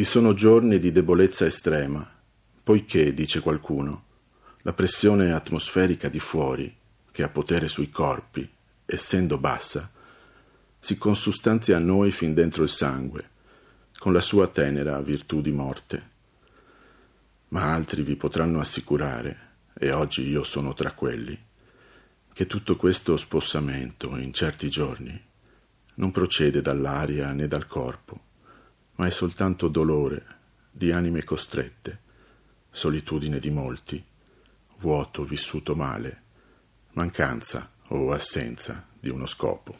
Vi sono giorni di debolezza estrema, poiché, dice qualcuno, la pressione atmosferica di fuori, che ha potere sui corpi, essendo bassa, si consustanzia a noi fin dentro il sangue, con la sua tenera virtù di morte. Ma altri vi potranno assicurare, e oggi io sono tra quelli, che tutto questo spossamento in certi giorni non procede dall'aria né dal corpo, ma è soltanto dolore di anime costrette, solitudine di molti, vuoto vissuto male, mancanza o assenza di uno scopo.